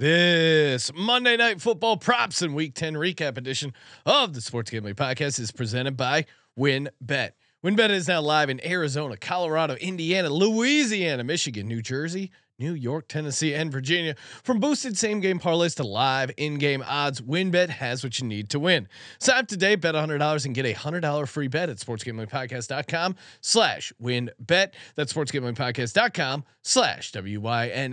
This Monday Night Football props and Week 10 recap edition of the Sports Gambling Podcast is presented by WynnBET. WynnBET is now live in Arizona, Colorado, Indiana, Louisiana, Michigan, New Jersey, New York, Tennessee, and Virginia. From boosted same game parlays to live in game odds, WynnBET has what you need to win. Sign up today, bet $100 and get a $100 free bet at sportsgamblingpodcast.com slash wynnbet. That's sportsgamblingpodcast.com slash W-Y-N-N-B-E-T.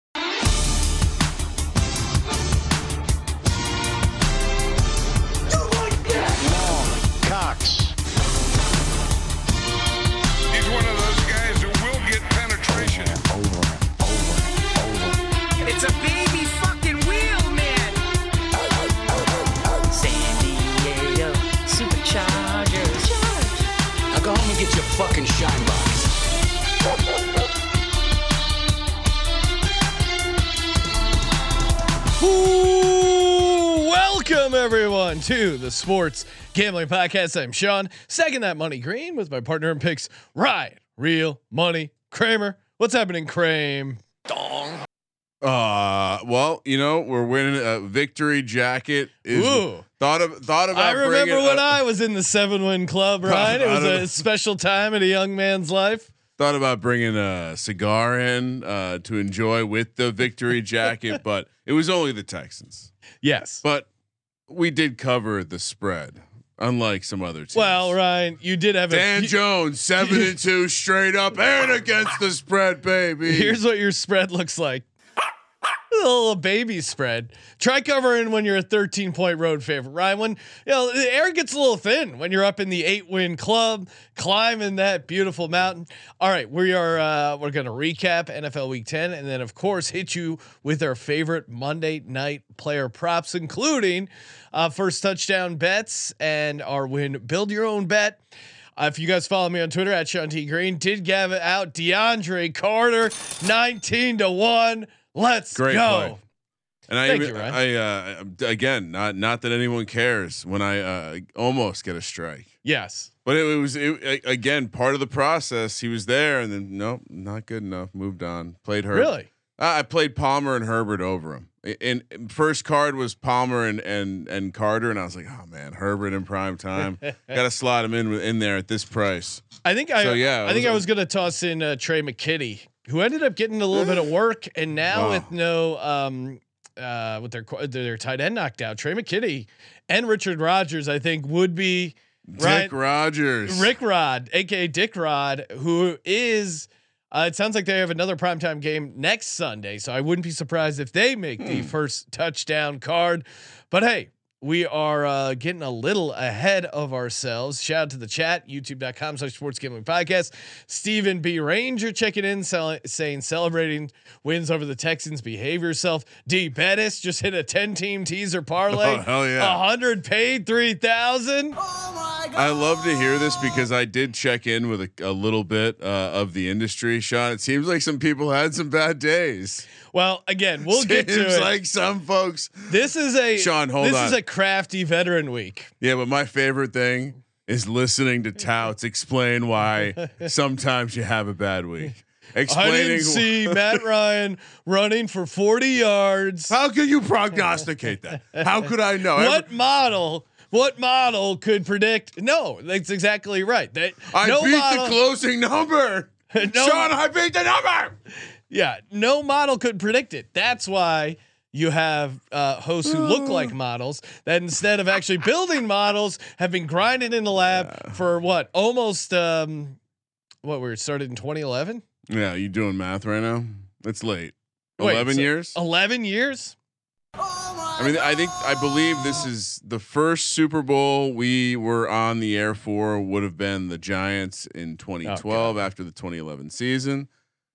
Fucking shine box. Welcome everyone to the Sports Gambling Podcast. I'm Sean, second that money green with my partner in picks, Ryan, real money Kramer. What's happening, Kramer? Uh, well, you know, we're winning a victory jacket. Is Ooh. thought of thought about. I remember when I was in the seven win club, Ryan. It was a special time in a young man's life. thought about bringing a cigar in uh, to enjoy with the victory jacket, but it was only the Texans. Yes. But we did cover the spread, unlike some other teams. Well, Ryan, you did have Dan a. Jones seven and two straight up and against the spread, baby. Here's what your spread looks like. A little baby spread. Try covering when you're a 13 point road favorite, Ryan. When you know the air gets a little thin when you're up in the eight win club, climbing that beautiful mountain. All right, we are uh, we're gonna recap NFL Week 10, and then of course hit you with our favorite Monday night player props, including uh, first touchdown bets and our win build your own bet. Uh, if you guys follow me on Twitter at Sean T Green, did give out DeAndre Carter 19 to 1. Let's Great go. play. And I, Thank you, Ryan. I uh, again, not not that anyone cares when I uh, almost get a strike. Yes. But it, was it, again part of the process. He was there, and then nope, not good enough. Moved on. Played Herbert. Really? Uh, I played Palmer and Herbert over him. And, first card was Palmer and and and Carter, and I was like, oh man, Herbert in prime time. Got to slot him in in there at this price. I think I So, yeah, I think was I was going to toss in uh, Trey McKitty, who ended up getting a little bit of work and now Wow. with no um uh with their their tight end knocked out, Trey McKitty and Richard Rodgers I think would be Ryan- Dick Rogers. Rick Rod, aka Dick Rod, who is. Uh, it sounds like they have another primetime game next Sunday, so I wouldn't be surprised if they make Hmm. the first touchdown card. But hey, we are uh, getting a little ahead of ourselves. Shout out to the chat, youtube.com slash sports gambling podcast. Stephen B. Ranger checking in, sell- saying celebrating wins over the Texans. Behave yourself. D. Bettis just hit a 10 team teaser parlay. Oh, hell yeah. 100 paid 3,000. I love to hear this because I did check in with a, a little bit uh, of the industry, Sean. It seems like some people had some bad days. Well, again, we'll get to Seems it. like some folks. This is a Sean, hold this on. is a crafty veteran week. Yeah, but my favorite thing is listening to touts explain why sometimes you have a bad week. I didn't see Matt Ryan running for 40 yards. how can you prognosticate that? How could I know? What Every- model? What model could predict? No, that's exactly right. That I no beat model, the closing number. No- Sean, I beat the number. yeah, no model could predict it. That's why you have uh, hosts who look like models that instead of actually building models have been grinding in the lab for what almost um, what we started in 2011. Yeah, you doing math right now? It's late. Wait, Eleven so- years. 11 years. I mean, I think I believe this is the first Super Bowl we were on the air for would have been the Giants in 2012 after the 2011 season.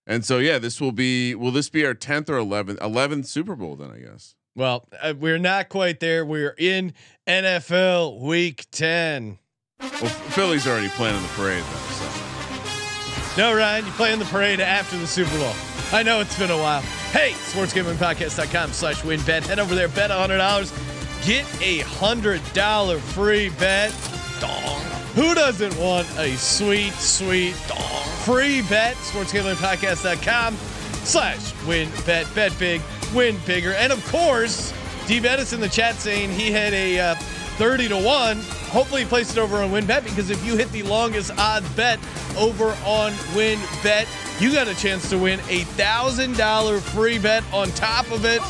And so yeah, this will be will this be our 10th or 11th 11th Super Bowl then I guess. Well, uh, we're not quite there. We're in NFL Week 10. Well, Philly's already planning the parade though. So. No, Ryan, you play in the parade after the Super Bowl. I know it's been a while. Hey, sportsgamblingpodcast.com slash WynnBET. Head over there, bet $100. Get a $100 free bet. dong. Who doesn't want a sweet, sweet dong? Free bet, sportsgamblingpodcast.com slash win bet, bet big, win bigger. And of course, D Bettis in the chat saying he had a uh, 30 to 1. Hopefully he placed it over on WynnBET because if you hit the longest odds bet over on WynnBET, you got a chance to win a thousand dollar free bet on top of it.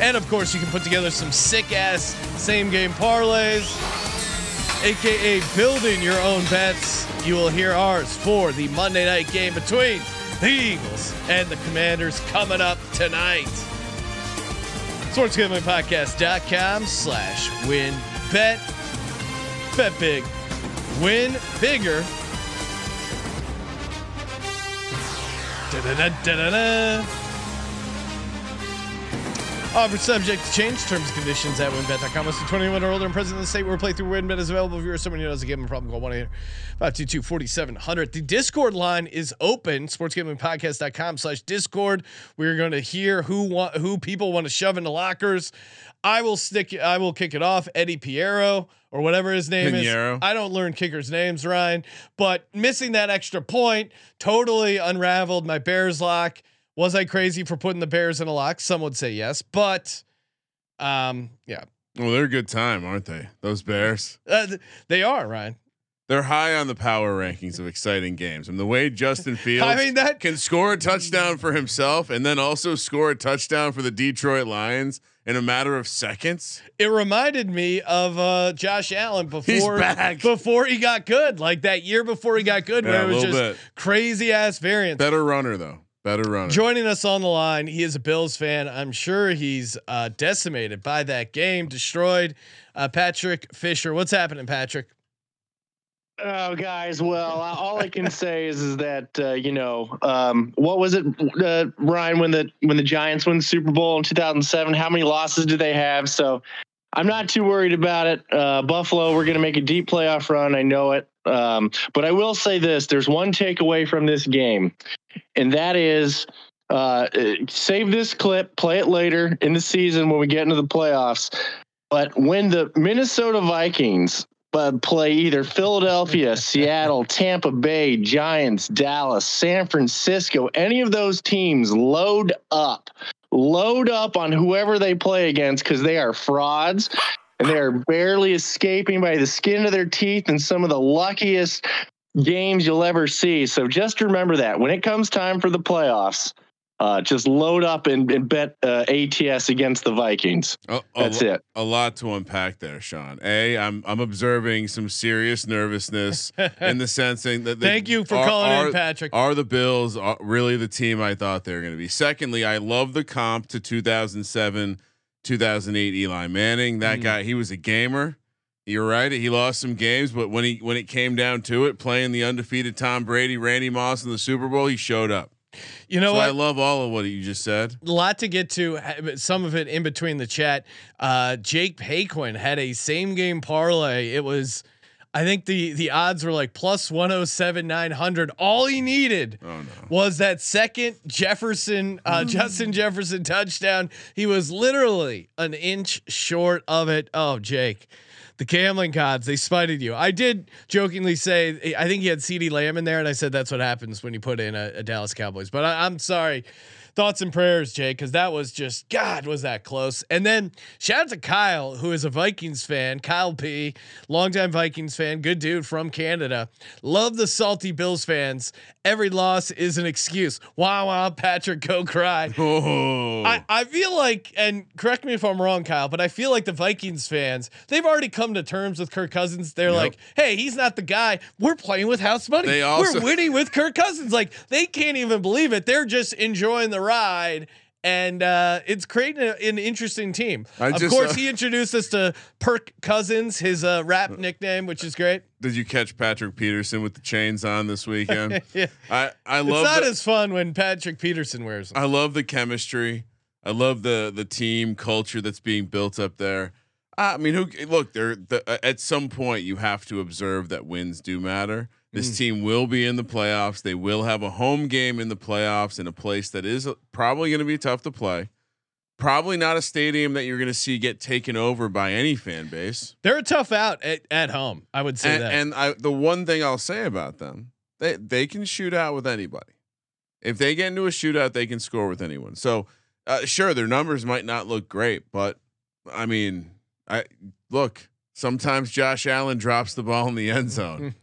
And of course, you can put together some sick ass same game parlays, aka building your own bets. You will hear ours for the Monday night game between the Eagles and the Commanders coming up tonight. SportsGamblingPodcast.com slash win bet. Bet big. Win bigger. Da-da-da-da-da-da. Offer subject to change. Terms and conditions at wynnbet.com. Listen 21 or older and present in the state where playthrough WynnBET is available. If you're someone who knows a game problem, call 1 800 522 4700. The Discord line is open. Sportsgamblingpodcast.com slash Discord. We're going to hear who want, who people want to shove into lockers. I will stick. I will kick it off. Eddie Piero or whatever his name Pinheiro. is. I don't learn kickers' names, Ryan. But missing that extra point totally unraveled my Bears lock. Was I crazy for putting the Bears in a lock? Some would say yes, but um, yeah, Well, they're a good time, aren't they? Those Bears. uh, th- they are Ryan. They're high on the power rankings of exciting games. And the way Justin Fields I mean that can score a touchdown for himself and then also score a touchdown for the Detroit Lions in a matter of seconds. it reminded me of uh, Josh Allen before before he got good, like that year before he got good, Yeah, where it was just bit. crazy ass variance. Better runner though. Better runner. Joining us on the line, he is a Bills fan. I'm sure he's uh, decimated by that game, destroyed. Uh, Patrick Fisher, what's happening, Patrick? Oh, guys. Well, uh, all I can say is is that uh, you know um, what was it, uh, Ryan? When the when the Giants won the Super Bowl in 2007, how many losses do they have? So I'm not too worried about it. Uh, Buffalo, we're going to make a deep playoff run. I know it. Um, but I will say this: there's one takeaway from this game, and that is. Uh, uh, save this clip, play it later in the season when we get into the playoffs. But when the Minnesota Vikings uh, play either Philadelphia, Seattle, Tampa Bay, Giants, Dallas, San Francisco, any of those teams load up, load up on whoever they play against because they are frauds and they are barely escaping by the skin of their teeth in some of the luckiest games you'll ever see. So just remember that when it comes time for the playoffs, uh, just load up and, and bet uh, ATS against the Vikings. A- a That's lo- it. A lot to unpack there, Sean. A, I'm I'm observing some serious nervousness in the sensing that that the- Thank you for are- calling are- in, Patrick. Are the Bills are really the team I thought they were going to be? Secondly, I love the comp to 2007, 2008 Eli Manning. That Mm. guy, he was a gamer. You're right. He lost some games, but when he when it came down to it, playing the undefeated Tom Brady, Randy Moss in the Super Bowl, he showed up. You know so what? I love all of what you just said. a lot to get to. but Some of it in between the chat. Uh, Jake Paquin had a same game parlay. It was, I think the the odds were like plus one hundred seven nine hundred. All he needed Oh no. was that second Jefferson, uh, Justin Jefferson touchdown. He was literally an inch short of it. Oh, Jake. The gambling gods, they spited you. I did jokingly say, I think he had CeeDee Lamb in there, and I said that's what happens when you put in a, a Dallas Cowboys. But I, I'm sorry. Thoughts and prayers, Jake, because that was just, God, was that close. And then shout out to Kyle, who is a Vikings fan. Kyle P, longtime Vikings fan, good dude from Canada. Love the salty Bills fans. Every loss is an excuse. Wow, wow, Patrick, go cry. Oh. I, I feel like, and correct me if I'm wrong, Kyle, but I feel like the Vikings fans, they've already come to terms with Kirk Cousins. They're Yep. like, hey, he's not the guy. We're playing with house money. They also- We're winning with Kirk Cousins. Like, they can't even believe it. They're just enjoying the ride. And uh, it's creating a, an interesting team. I of just, course, uh, he introduced us to Perk Cousins, his uh, rap nickname, which is great. Did you catch Patrick Peterson with the chains on this weekend? Yeah. I I It's love not the, as fun when Patrick Peterson wears them. I love the chemistry. I love the the team culture that's being built up there. I mean, who look there? The, at some point, you have to observe that wins do matter. This Mm. team will be in the playoffs. They will have a home game in the playoffs in a place that is probably going to be tough to play. probably not a stadium that you're going to see get taken over by any fan base. They're a tough out at, at home. I would say And, that. and I, the one thing I'll say about them, they they can shoot out with anybody. If they get into a shootout, they can score with anyone. So, uh, sure, their numbers might not look great, but I mean, I look. Sometimes Josh Allen drops the ball in the end zone.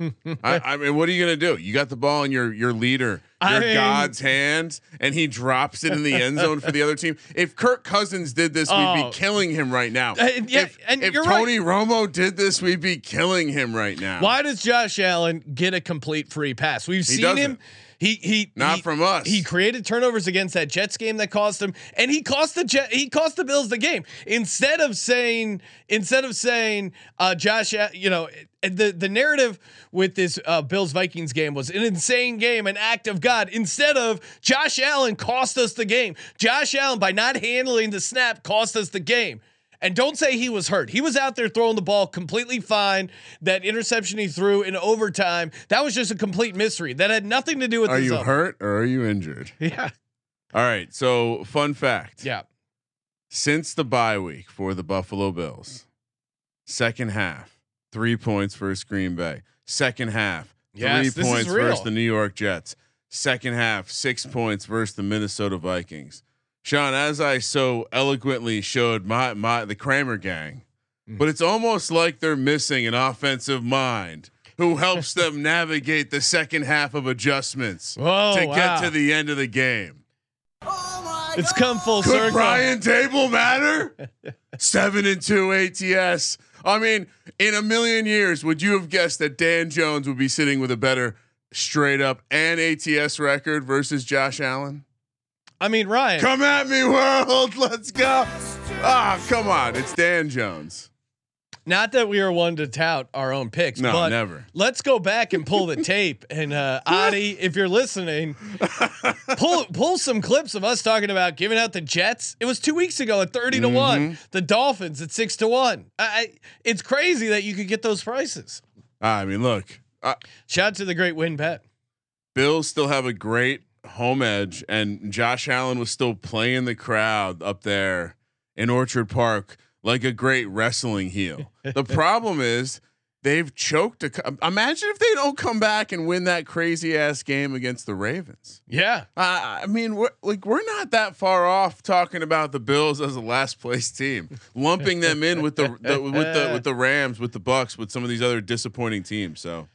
I, I mean, what are you gonna do? You got the ball in your your leader, I your mean- God's hands, and he drops it in the end zone for the other team. If Kirk Cousins did this, we'd Oh. be killing him right now. Uh, yeah, if if Tony Romo did this, we'd be killing him right now. Why does Josh Allen get a complete free pass? We've seen him. He he Not he- from us. He created turnovers against that Jets game that cost him, and he cost the Jet, he cost the Bills the game. Instead of saying instead of saying uh, Josh, you know the the narrative with this uh, Bills Vikings game was an insane game, an act of God. Instead of Josh Allen cost us the game. Josh Allen by not handling the snap cost us the game. And don't say he was hurt. He was out there throwing the ball completely fine. That interception he threw in overtime, that was just a complete mystery. That had nothing to do with Are you zone. hurt or are you injured? Yeah. All right. So, fun fact. Yeah. Since the bye week for the Buffalo Bills, second half, three points versus Green Bay. Second half, Yes, three points versus the New York Jets. Second half, six points versus the Minnesota Vikings. Sean, as I so eloquently showed my my the Kramer gang, Mm. but it's almost like they're missing an offensive mind who helps them navigate the second half of adjustments Whoa, to wow. get to the end of the game. It's come full Could circle. Brian Daboll matter? Seven and two ATS. I mean, in a million years, would you have guessed that Dan Jones would be sitting with a better straight up and ATS record versus Josh Allen? I mean, Ryan. Come at me, world. Let's go. Ah, come on. It's Dan Jones. Not that we are one to tout our own picks. No, but never. Let's go back and pull the tape. And uh, Adi, if you're listening, pull pull some clips of us talking about giving out the Jets. It was two weeks ago at thirty to Mm-hmm. one. The Dolphins at six to one. I, I, it's crazy that you could get those prices. I mean, look, uh, Shout out to the great WynnBET. Bills still have a great home edge, and Josh Allen was still playing the crowd up there in Orchard Park like a great wrestling heel. the problem is they've choked. A, imagine if they don't come back and win that crazy ass game against the Ravens. Yeah. Uh, I mean, we're, like we're not that far off talking about the Bills as a last place team, lumping them in with the, the with the with the Rams, with the Bucks, with some of these other disappointing teams. So.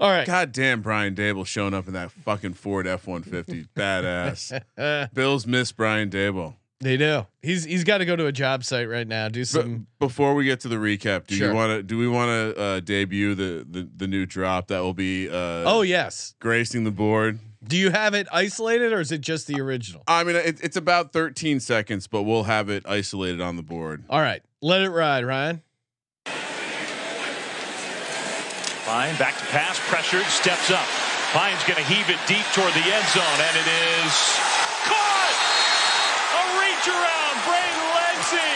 All right. God damn, Brian Daboll showing up in that fucking Ford F one fifty, badass. Bills miss Brian Daboll. they do. He's he's got to go to a job site right now. Do But some. before we get to the recap, do Sure. you want to? Do we want to uh, debut the, the the new drop that will be uh, oh yes. gracing the board? Do you have it isolated or is it just the original? I mean, it, it's about thirteen seconds, but we'll have it isolated on the board. All right. Let it ride, Ryan. Pyne, back to pass, pressured, steps up. Pyne's going to heave it deep toward the end zone, and it is caught. A reach around, Braden Lenzy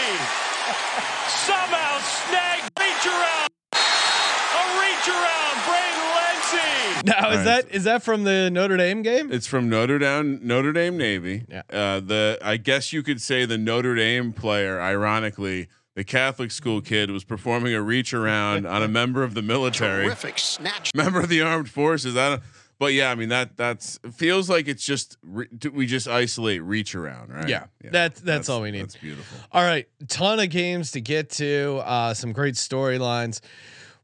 somehow snagged reach around. A reach around, Braden Lenzy. Now is right. that is that from the Notre Dame game? It's from Notre Dame Notre Dame Navy. Yeah. Uh, the I guess you could say the Notre Dame player, ironically, the Catholic school kid was performing a reach around on a member of the military. Terrific snatch. member of the armed forces. I don't, but yeah, I mean that that's feels like it's just re, we just isolate reach around, right? Yeah, that's- that's all we need. That's beautiful. All right, ton of games to get to. Uh, some great storylines.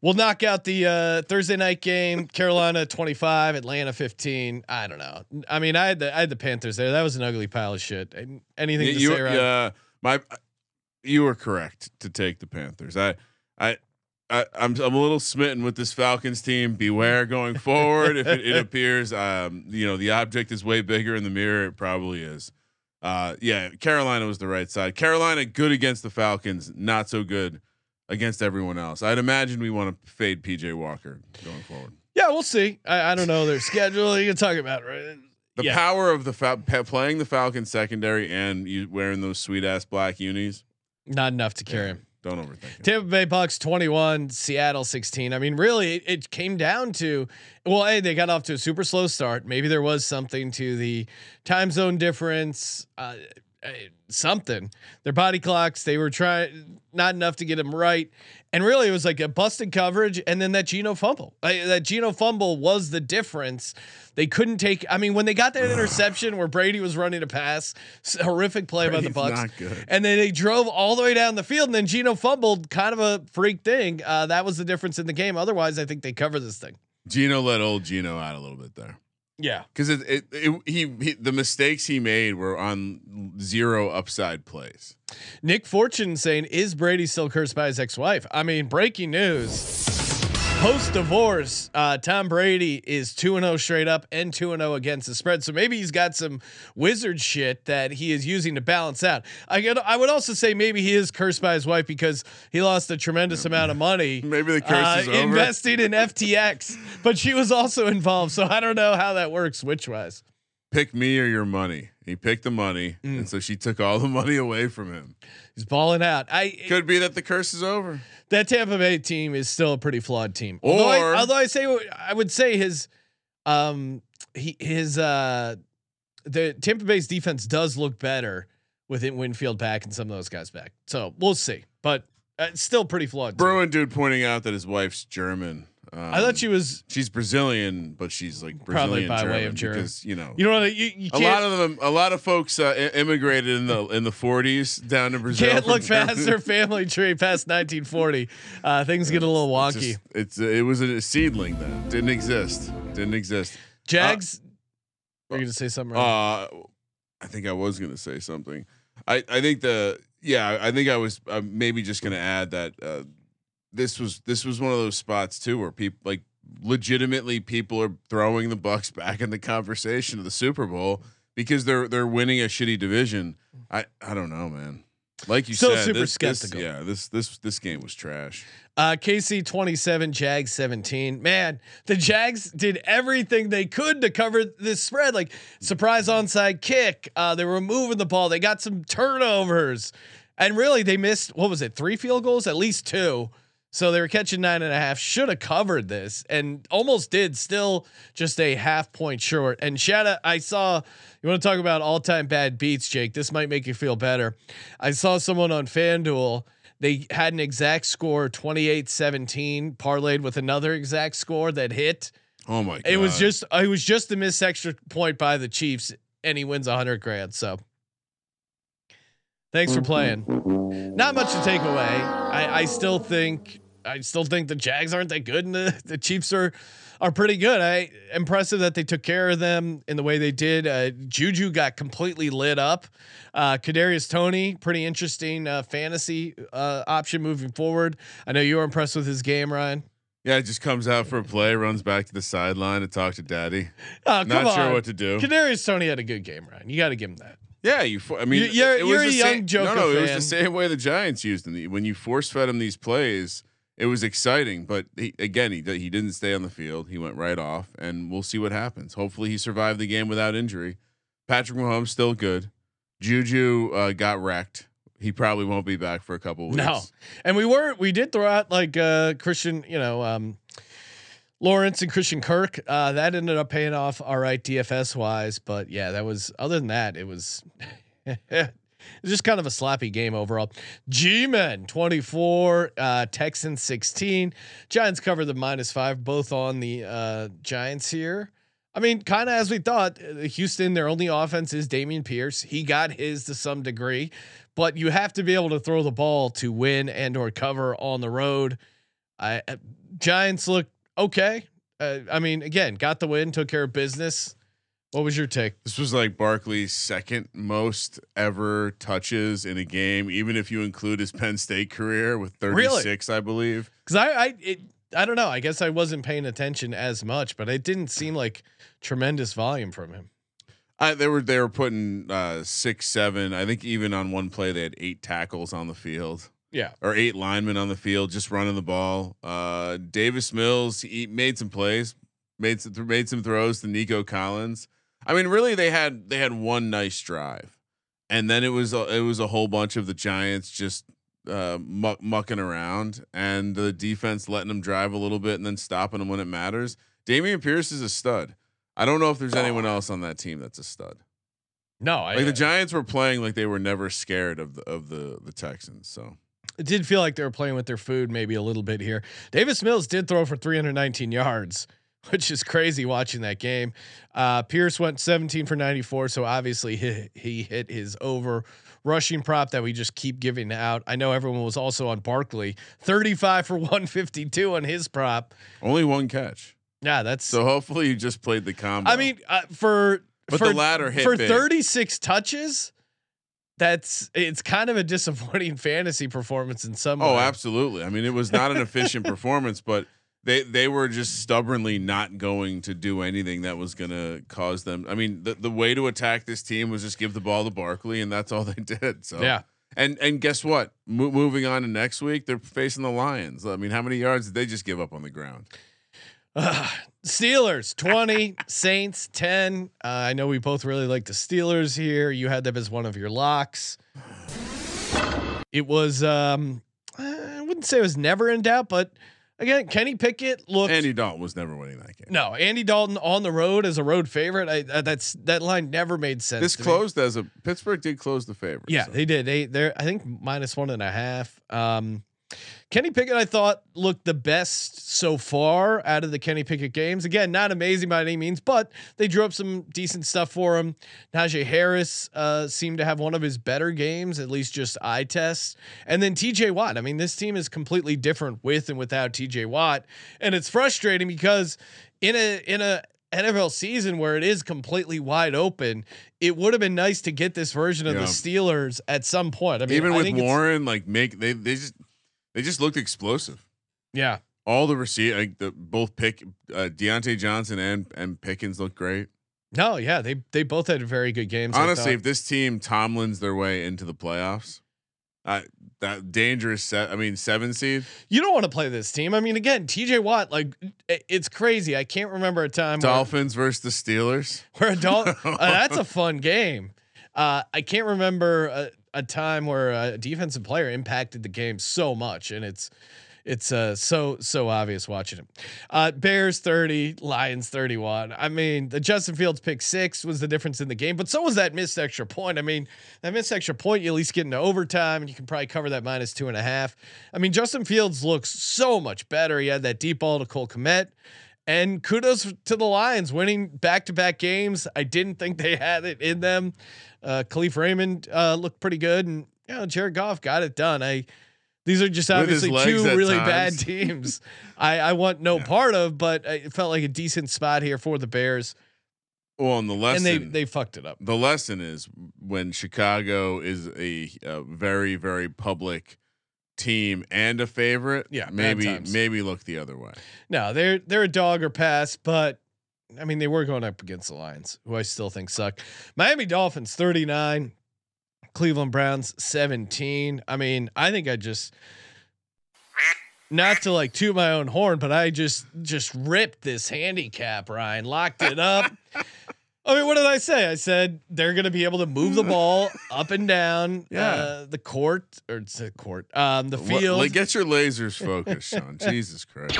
We'll knock out the uh, Thursday night game. Carolina twenty five, Atlanta fifteen. I don't know. I mean, I had the I had the Panthers there. That was an ugly pile of shit. And Anything to you, say? Ryan? uh, my, you were correct to take the Panthers. I, I. I, I'm I'm a little smitten with this Falcons team. Beware going forward. if it, it appears, um, you know, the object is way bigger in the mirror. It probably is. Uh, yeah, Carolina was the right side. Carolina good against the Falcons, not so good against everyone else. I'd imagine we want to fade PJ Walker going forward. Yeah, we'll see. I, I don't know their schedule. You can talk about it, right? The Yeah. power of the pa- playing the Falcons secondary and you wearing those sweet ass black unis. Not enough to carry him. Don't overthink it. Tampa Bay Bucks 21, Seattle 16. I mean, really, it, it came down to well, hey, they got off to a super slow start. Maybe there was something to the time zone difference. Uh, uh, something. Their body clocks, they were trying not enough to get him right. And really, it was like a busted coverage, and then that Geno fumble. That Geno fumble was the difference. They couldn't take. I mean, when they got that interception where Brady was running a pass, horrific play by the Bucks, and then they drove all the way down the field, and then Geno fumbled, kind of a freak thing. Uh, that was the difference in the game. Otherwise, I think they cover this thing. Geno let old Geno out a little bit there. Yeah. Because it, it, it he, he the mistakes he made were on zero upside plays. Nick Fortune saying, "Is Brady still cursed by his ex-wife?" I mean, breaking news: post divorce, uh, Tom Brady is two and zero straight up and two and zero against the spread. So maybe he's got some wizard shit that he is using to balance out. I get, I would also say maybe he is cursed by his wife because he lost a tremendous amount of money. Maybe the curse uh, is over. investing in FTX, but she was also involved. So I don't know how that works, which wise. Pick me or your money. He picked the money, Mm. and so she took all the money away from him. He's balling out. I Could be that the curse is over. that Tampa Bay team is still a pretty flawed team. Although, I, although I say I would say his um he his uh the Tampa Bay's defense does look better with it Winfield back and some of those guys back. So we'll see, but uh, it's still pretty flawed. team. Bruin dude pointing out that his wife's German. Um, I thought she was she's Brazilian, but she's like Probably Brazilian by way of German. because you know you know what you, you a lot of them, a lot of folks uh, i- immigrated in the in the 40s down to Brazil. can't look past Germany. their family tree past 1940. Uh, things get a little It's wonky. just- It's it was a seedling then. Didn't exist. Didn't exist. Jags, we're gonna say something. Right? Uh, I think I was gonna say something. I I think the yeah I think I was uh, maybe just gonna add that uh, this was this was one of those spots too where people like legitimately people are throwing the Bucks back in the conversation of the Super Bowl because they're they're winning a shitty division. I I don't know, man. Like you Still said, super this, this- skeptical. yeah, this this this game was trash. Uh, KC 27, Jags 17. Man, the Jags did everything they could to cover this spread. Like surprise onside kick. Uh, they were moving the ball. They got some turnovers. And really, they missed, what was it, three field goals? At least two. So they were catching nine and a half. Should have covered this and almost did. Still just a half point short. And shout out, I saw, you want to talk about all time bad beats, Jake? This might make you feel better. I saw someone on FanDuel they had an exact score 28-17 parlayed with another exact score that hit Oh my god! it was just it was just a missed extra point by the chiefs and he wins 100 grand so thanks for playing not much to take away i i still think i still think the jags aren't that good and the, the chiefs are are pretty good i impressive that they took care of them in the way they did uh juju got completely lit up uh kadarius toney pretty interesting uh fantasy uh option moving forward i know you were impressed with his game ryan yeah. It just comes out for a play, runs back to the sideline to talk to daddy. oh Not sure on. what to do. Kadarius Toney had a good game, Ryan. You got to give him that. Yeah, you. For, I mean, You- you're- it was you're the a same- young Joker No, no, it was the same way the Giants used him. When you force fed him these plays, it was exciting. But he, again, he he didn't stay on the field. He went right off, and we'll see what happens. Hopefully, he survived the game without injury. Patrick Mahomes still good. Juju uh, got wrecked. He probably won't be back for a couple weeks. No, and we were we did throw out like uh Christian, you know, um Lawrence and Christian Kirk. Uh that ended up paying off all right DFS wise, but yeah, that was other than that, it was it was just kind of a sloppy game overall. G-Men 24, uh Texans 16. Giants covered the minus 5 both on the uh Giants here. I mean, kind of as we thought, uh, Houston, their only offense is Dameon Pierce. He got his to some degree, but you have to be able to throw the ball to win and or cover on the road. I uh, Giants look okay. Uh, I mean, again, got the win, took care of business. What was your take? This was like Barkley's second most ever touches in a game, even if you include his Penn State career with 36, I believe. Because I, I, it, I don't know. I guess I wasn't paying attention as much, but it didn't seem like tremendous volume from him. I, they were they were putting uh, six, seven. I think even on one play they had eight tackles on the field Yeah, or eight linemen on the field just running the ball. Uh, Davis Mills he made some plays, made some made some throws to Nico Collins. I mean, really they had they had one nice drive, and then it was a, it was a whole bunch of the Giants just uh, muck, mucking around and the defense letting them drive a little bit and then stopping them when it matters. Dameon Pierce is a stud. I don't know if there's anyone else on that team that's a stud. No, I, Like the Giants were playing like they were never scared of the of the the Texans. So it did feel like they were playing with their food maybe a little bit here. Davis Mills did throw for 319 yards, which is crazy watching that game. Uh, Pierce went 17 for 94, so obviously he, he hit his over rushing prop that we just keep giving out. I know everyone was also on Barkley, 35 for 152 on his prop. only one catch. Yeah, that's So hopefully you just played the combo. I mean, uh, for But for, the latter hit for big. 36 touches. That's it's kind of a disappointing fantasy performance in some oh, way. absolutely. I mean, it was not an efficient performance, but they they were just stubbornly not going to do anything that was going to cause them. I mean, the the way to attack this team was just give the ball to Barkley, and that's all they did. So Yeah. And and guess what? Mo- moving on to next week, they're facing the Lions. I mean, how many yards did they just give up on the ground? Steelers 20, Saints 10. Uh, I know we both really like the Steelers here. You had them as one of your locks. It was um I wouldn't say it was never in doubt, but again, Kenny Pickett looked Andy Dalton was never winning that game. No, Andy Dalton on the road as a road favorite. I, uh, that's that line never made sense. This to me. closed as a Pittsburgh did close the favorite. Yeah, so. they did. They they're I think minus one and a half. Um, Kenny Pickett, I thought looked the best so far out of the Kenny Pickett games. Again, not amazing by any means, but they drew up some decent stuff for him. Najee Harris uh, seemed to have one of his better games, at least just eye tests. And then TJ Watt. I mean, this team is completely different with and without TJ Watt, and it's frustrating because in a in a NFL season where it is completely wide open, it would have been nice to get this version of Yeah. the Steelers at some point. I mean, even I with think Warren, like make they they just they just looked explosive. yeah, All the receipt, like the both pick uh, Diontae Johnson and and Pickens looked great. no, yeah, they they both had very good games. Honestly, if this team Tomlins their way into the playoffs, uh, that dangerous set. I mean, seven seed you don't want to play this team. I mean, again, TJ Watt, like it's crazy. I can't remember a time where, Dolphins versus the Steelers. where a Dol- uh, that's a fun game. Uh, I can't remember a, a time where a defensive player impacted the game so much, and it's it's uh, so so obvious watching him. Uh, Bears thirty, Lions thirty one. I mean, the Justin Fields pick six was the difference in the game, but so was that missed extra point. I mean, that missed extra point, you at least get into overtime, and you can probably cover that minus two and a half. I mean, Justin Fields looks so much better. He had that deep ball to Cole Kmet. And kudos to the Lions winning back to back games. I didn't think they had it in them. Uh, Kalif Raymond uh, looked pretty good, and you know Jared Goff got it done. I these are just obviously two really times. bad teams. I, I want no part of, but it felt like a decent spot here for the Bears, Well, and the lesson and they they fucked it up. the lesson is when Chicago is a, a very very public team and a favorite. Yeah, maybe maybe look the other way. No, they're they're a dog or pass, but I mean they were going up against the Lions, who I still think suck. Miami Dolphins 39, Cleveland Browns 17. I mean, I think I just not to like toot my own horn, but I just just ripped this handicap, Ryan, locked it up. I mean, what did I say? I said they're going to be able to move the ball up and down Yeah. uh, the court or it's the court, um, the field. like, get your lasers focused, Sean. Jesus Christ.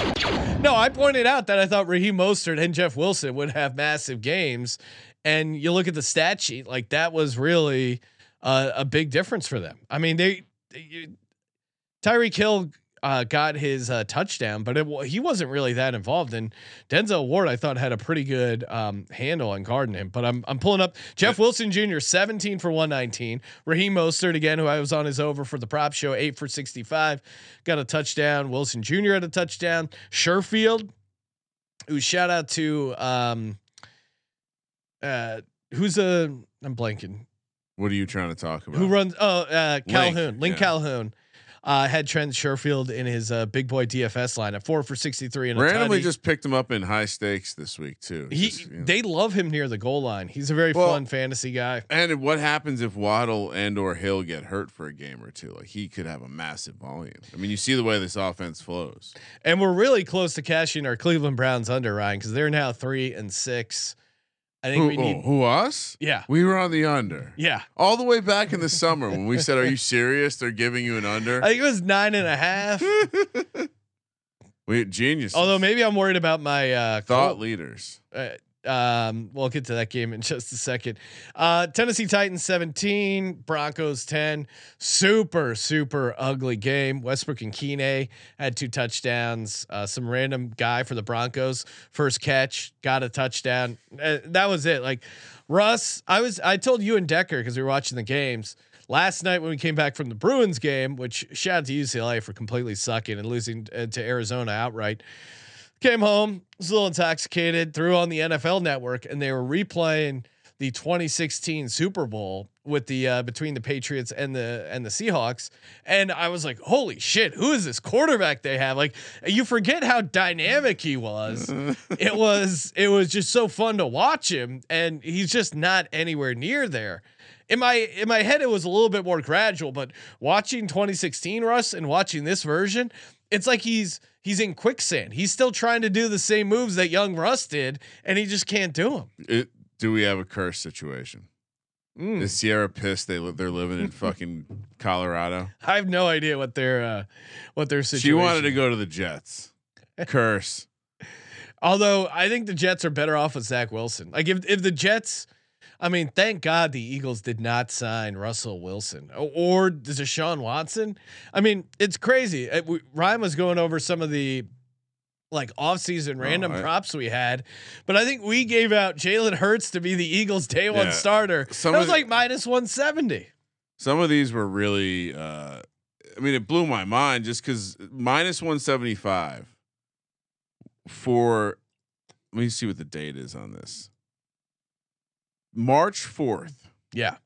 No, I pointed out that I thought Raheem Mostert and Jeff Wilson would have massive games, and you look at the stat sheet, like that was really uh, a big difference for them. I mean, they, they Tyreek Hill uh, got his uh, touchdown, but it, he wasn't really that involved. And Denzel Ward, I thought, had a pretty good um, handle on guarding him. But I'm I'm pulling up Jeff Wilson Jr. 17 for 119. Raheem Mostert again, who I was on his over for the prop show, eight for 65, got a touchdown. Wilson Jr. had a touchdown. Sherfield, who shout out to um, uh, who's a I'm blanking. What are you trying to talk about? Who runs? Oh, uh, Calhoun, Link, yeah. Calhoun. Uh, had Trent Sherfield in his uh, big boy DFS lineup, four for sixty three and Randomly just picked him up in high stakes this week too. he Just, you know. they love him near the goal line. He's a very Well- fun fantasy guy. and what happens if Waddle and or Hill get hurt for a game or two? Like he could have a massive volume. I mean, you see the way this offense flows. And we're really close to cashing our Cleveland Browns under Ryan because they're now three and six. I think Who, we need. who us? Yeah, We were on the under. yeah. All the way back in the summer when we said, "Are you serious? They're giving you an under." I think it was nine and a half. we genius. Although maybe I'm worried about my uh, thought leaders. uh, Um, we'll get to that game in just a second. Uh, Tennessee Titans 17, Broncos 10. Super, super ugly game. Westbrook-Ikhine had two touchdowns. Uh, some random guy for the Broncos, first catch, got a touchdown. Uh, that was it. Like Russ, I was, I told you and Decker because we were watching the games last night when we came back from the Bruins game, which shout out to UCLA for completely sucking and losing uh, to Arizona outright. Came home, was a little intoxicated, threw on the NFL network, and they were replaying the 2016 Super Bowl with the uh, between the Patriots and the and the Seahawks, and I was like, "Holy shit, who is this quarterback they have?" Like, you forget how dynamic he was. it was it was just so fun to watch him, and he's just not anywhere near there. In my in my head, it was a little bit more gradual, but watching 2016 Russ and watching this version, it's like he's he's in quicksand. He's still trying to do the same moves that young Russ did, and he just can't do them. It, do we have a curse situation? Mm. Is Ciara pissed? They li- they're living in fucking Colorado. I have no idea what their uh, what their situation. She wanted to go to the Jets. Curse. Although I think the Jets are better off with Zach Wilson. Like if if the Jets, I mean, thank God the Eagles did not sign Russell Wilson or, or Deshaun Watson. I mean, it's crazy. Uh, we, Ryan was going over some of the like off-season random I- props we had, but I think we gave out Jalen Hurts to be the Eagles' day one starter. Some that was like minus one seventy. Some of these were really. Uh, I mean, it blew my mind just because minus one seventy five for. Let me see what the date is on this. March fourth. Yeah.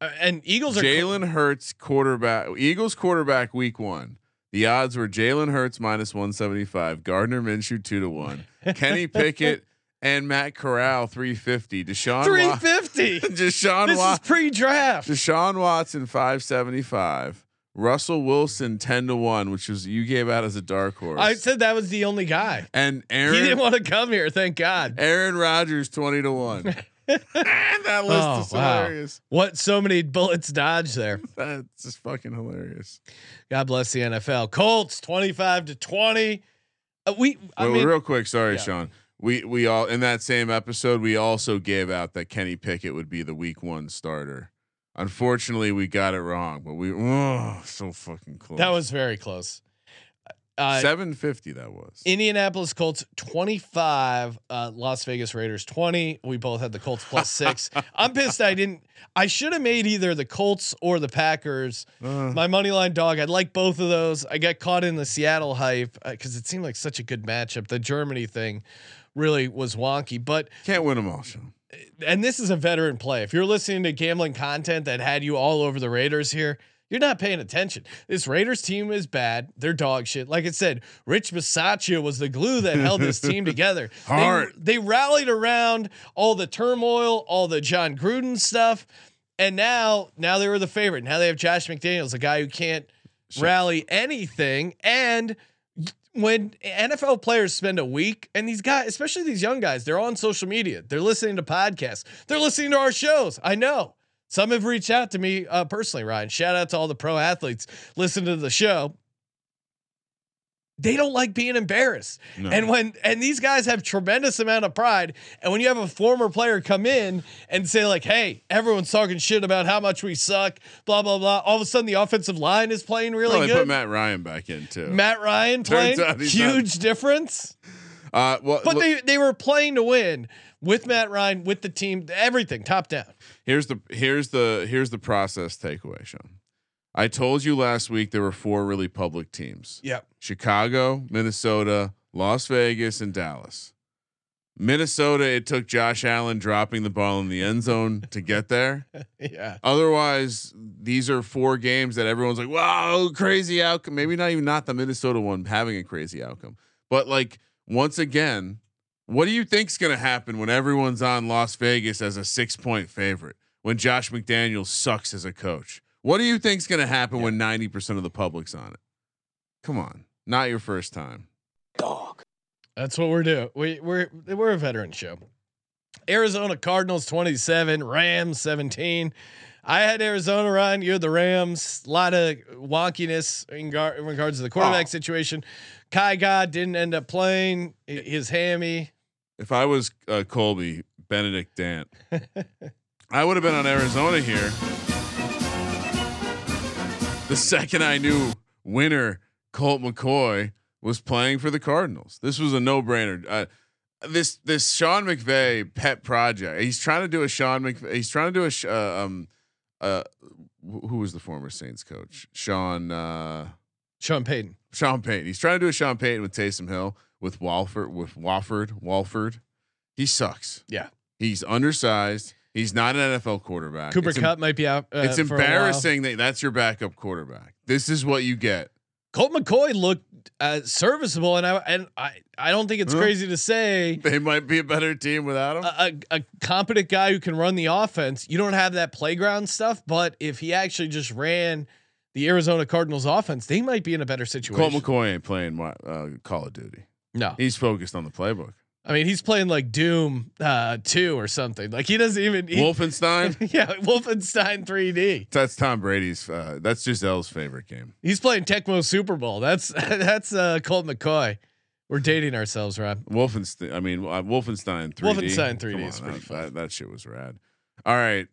Uh, and Eagles are Jalen Hurts quarterback. Eagles quarterback week one. The odds were Jalen Hurts minus one seventy five. Gardner Minshew two to one. Kenny Pickett and Matt Corral three fifty. Deshaun three fifty. Deshaun this is pre-draft. Deshaun Watson five seventy five. Russell Wilson ten to one, which was you gave out as a dark horse. I said that was the only guy. and Aaron He didn't want to come here. Thank God. Aaron Rodgers twenty to one. that list Oh, is wow. hilarious. What so many bullets dodged there. That's just fucking hilarious. God bless the NFL. Colts 25 to 20. Uh, we I Well, mean real quick, sorry, yeah. Sean. We we all in that same episode we also gave out that Kenny Pickett would be the week one starter. Unfortunately, we got it wrong, but we oh so fucking close. that was very close. Uh, seven fifty. That was. Indianapolis Colts 25, uh, Las Vegas Raiders 20. We both had the Colts plus six. I'm pissed I didn't. I should have made either the Colts or the Packers. Uh, My money line dog. I'd like both of those. I got caught in the Seattle hype because it seemed like such a good matchup. The Germany thing really was wonky, but can't win them all, Sean. And this is a veteran play. If you're listening to gambling content that had you all over the Raiders here, you're not paying attention. This Raiders team is bad. They're dog shit. Like I said, Rich Bisaccia was the glue that held this team together. They, Heart. they rallied around all the turmoil, all the Jon Gruden stuff, and now now they were the favorite. Now they have Josh McDaniels, a guy who can't rally anything, and when NFL players spend a week and these guys, especially these young guys, they're on social media, they're listening to podcasts, they're listening to our shows. I know some have reached out to me uh, personally, Ryan. Shout out to all the pro athletes listening to the show. They don't like being embarrassed. No. And when and these guys have tremendous amount of pride. And when you have a former player come in and say, like, hey, everyone's talking shit about how much we suck, blah, blah, blah. All of a sudden the offensive line is playing really Well, they good. put Matt Ryan back in too. Matt Ryan playing huge difference. uh, well, But they they were playing to win with Matt Ryan, with the team, everything top down. here's the here's the here's the process takeaway, Sean. I told you last week there were four really public teams. Yep. Chicago, Minnesota, Las Vegas, and Dallas. Minnesota, it took Josh Allen dropping the ball in the end zone to get there. Yeah. Otherwise, these are four games that everyone's like, "Wow, crazy outcome." Maybe not even not the Minnesota one having a crazy outcome, but like once again, what do you think's going to happen when everyone's on Las Vegas as a six point favorite when Josh McDaniels sucks as a coach? What do you think's going to happen when ninety percent of the public's on it? Come on, not your first time. Dog. That's what we're doing. We we're we're a veteran show. Arizona Cardinals 27, Rams 17. I had Arizona Ryan. You had the Rams. A lot of wonkiness in, gar- in regards to the quarterback Oh. situation. Kai God didn't end up playing his hammy. if I was uh, Colby Benedict Dant, I would have been on Arizona here. The second I knew winner Colt McCoy was playing for the Cardinals, this was a no-brainer. Uh, this this Sean McVay pet project. He's trying to do a Sean McVay. He's trying to do a uh, um uh who was the former Saints coach? Sean uh Sean Payton. Sean Payton. He's trying to do a Sean Payton with Taysom Hill with Wolford with Wofford Wolford. He sucks. Yeah. He's undersized. He's not an NFL quarterback. Cooper it's em- Kupp might be out. Uh, it's for a while. embarrassing that that's your backup quarterback. This is what you get. Colt McCoy looked uh, serviceable, and I and I I don't think it's Huh? crazy to say They might be a better team without him. a, a, a competent guy who can run the offense. You don't have that playground stuff, but if he actually just ran the Arizona Cardinals offense, they might be in a better situation. Colt. McCoy ain't playing uh, Call of Duty. no, He's focused on the playbook. I mean he's playing like Doom uh, two or something. Like he doesn't even. He, Wolfenstein. yeah, Wolfenstein 3D. That's Tom Brady's. Uh, that's Gisele's favorite game. He's playing Tecmo Super Bowl. That's that's uh, Colt McCoy. We're dating ourselves, Rob. Wolfenstein. I mean, uh, Wolfenstein 3D. Wolfenstein 3D Come is on, pretty that, fun. That shit was rad. All right.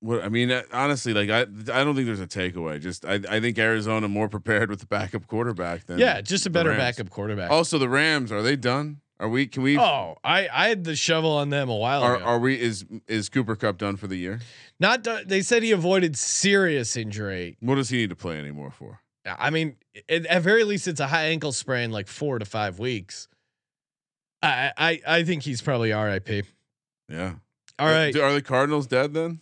What I mean, uh, honestly, like I, I don't think there's a takeaway. Just I, I think Arizona more prepared with the backup quarterback than Yeah, just a better backup quarterback. Also, the Rams are they done? Are we? Can we? Oh, I I had the shovel on them a while are ago. are we? Is is Cooper Kupp done for the year? Not done, they said he avoided serious injury. What does he need to play anymore for? I mean, at, at very least, it's a high ankle sprain, like four to five weeks. I I I think he's probably RIP. Yeah. All right. Are the Cardinals dead then?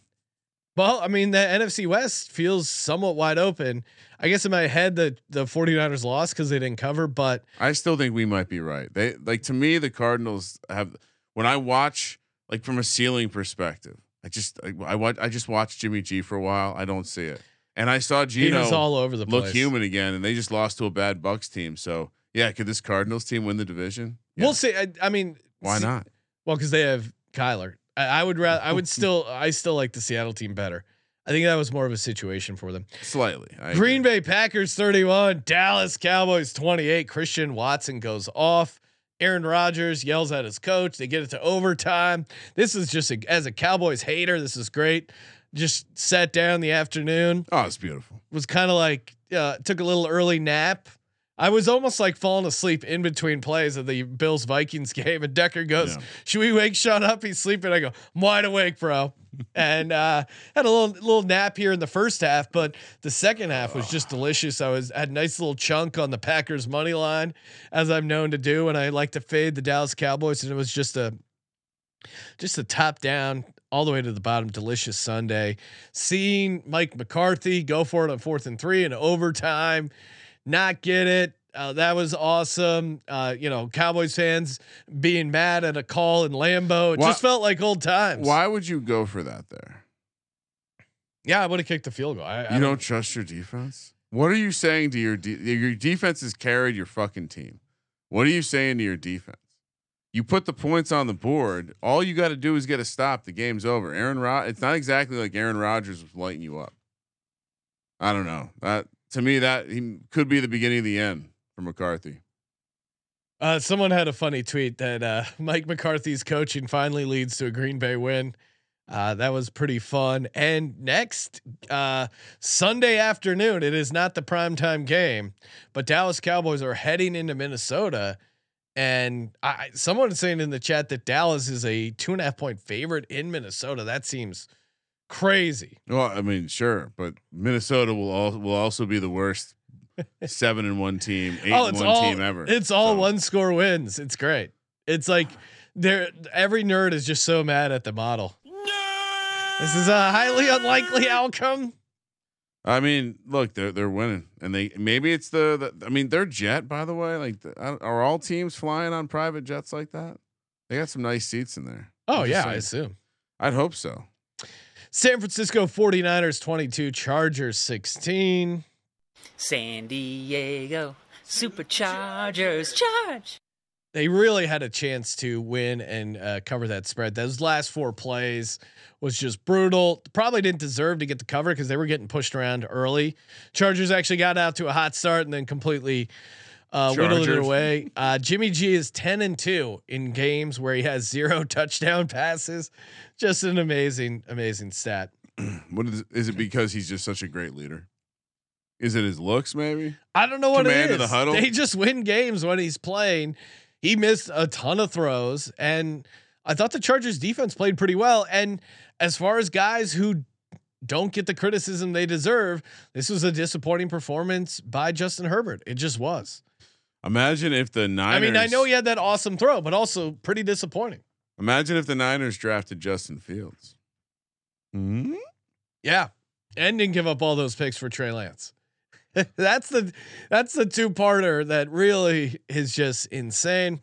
Well, I mean, the NFC West feels somewhat wide open. I guess in my head, the the 49ers lost because they didn't cover, but I still think we might be right. They like to me the Cardinals have when I watch like from a ceiling perspective. I just I, I watch I just watched Jimmy G for a while. I don't see it. And I saw Geno all over the place. look human again and they just lost to a bad Bucks team. So, yeah, could this Cardinals team win the division? Yeah. We'll see. I, I mean, Why see- not? Well, because they have Kyler. I, I would rather. I would still. I still like the Seattle team better. I think that was more of a situation for them. Slightly. I Green agree. Bay Packers 31, Dallas Cowboys 28. Christian Watson goes off. Aaron Rodgers yells at his coach. They get it to overtime. This is just a, as a Cowboys hater, this is great. Just sat down the afternoon. Oh, it's beautiful. Was kind of like uh, took a little early nap. I was almost like falling asleep in between plays of the Bills Vikings game. And Decker goes, Yeah. "Should we wake Sean up? He's sleeping." I go, "I'm wide awake, bro." and uh, had a little little nap here in the first half, but the second half was just delicious. I was had a nice little chunk on the Packers money line, as I'm known to do, and I like to fade the Dallas Cowboys, and it was just a just a top down all the way to the bottom delicious Sunday. Seeing Mike McCarthy go for it on fourth and three in overtime, not get it. Uh, that was awesome. Uh, you know, Cowboys fans being mad at a call in Lambeau. It Why- just felt like old times. Why would you go for that there? Yeah, I would have kicked the field goal. I, I You don't trust your defense? What are you saying to your de- your defense has carried your fucking team? What are you saying to your defense? You put the points on the board. All you got to do is get a stop. The game's over. Aaron Rod. It's not exactly like Aaron Rodgers was lighting you up. I don't know. That to me, that he could be the beginning of the end for McCarthy. Uh, someone had a funny tweet that uh, Mike McCarthy's coaching finally leads to a Green Bay win. Uh, that was pretty fun. And next uh, Sunday afternoon, it is not the primetime game, but Dallas Cowboys are heading into Minnesota. And I, someone is saying in the chat that Dallas is a two and a half point favorite in Minnesota. That seems crazy. Well, I mean, sure, but Minnesota will all will also be the worst seven and one team, eight oh, and one all team ever. it's all So- one score wins. It's great. It's like there every nerd is just so mad at the model. This is a highly unlikely outcome. I mean, look, they're they're winning, and they maybe it's the, the I mean, their jet, by the way. Like, the, are all teams flying on private jets like that? They got some nice seats in there. Oh I'm yeah, I assume. I'd hope so. San Francisco 49ers 22, Chargers 16. San Diego Superchargers charge. They really had a chance to win and uh, cover that spread. Those last four plays was just brutal. Probably didn't deserve to get the cover because they were getting pushed around early. Chargers actually got out to a hot start and then completely uh, whittling it away. Uh, Jimmy G is ten and two in games where he has zero touchdown passes. Just an amazing, amazing stat. What is, is it because he's just such a great leader? Is it his looks, maybe? I don't know what Command it of the huddle? They just win games when he's playing. He missed a ton of throws, and I thought the Chargers defense played pretty well. And as far as guys who don't get the criticism they deserve, this was a disappointing performance by Justin Herbert. It just was. Imagine if the Niners. I mean, I know he had that awesome throw, but also pretty disappointing. Imagine if the Niners drafted Justin Fields. Hmm? Yeah, and didn't give up all those picks for Trey Lance. that's the that's the two parter that really is just insane.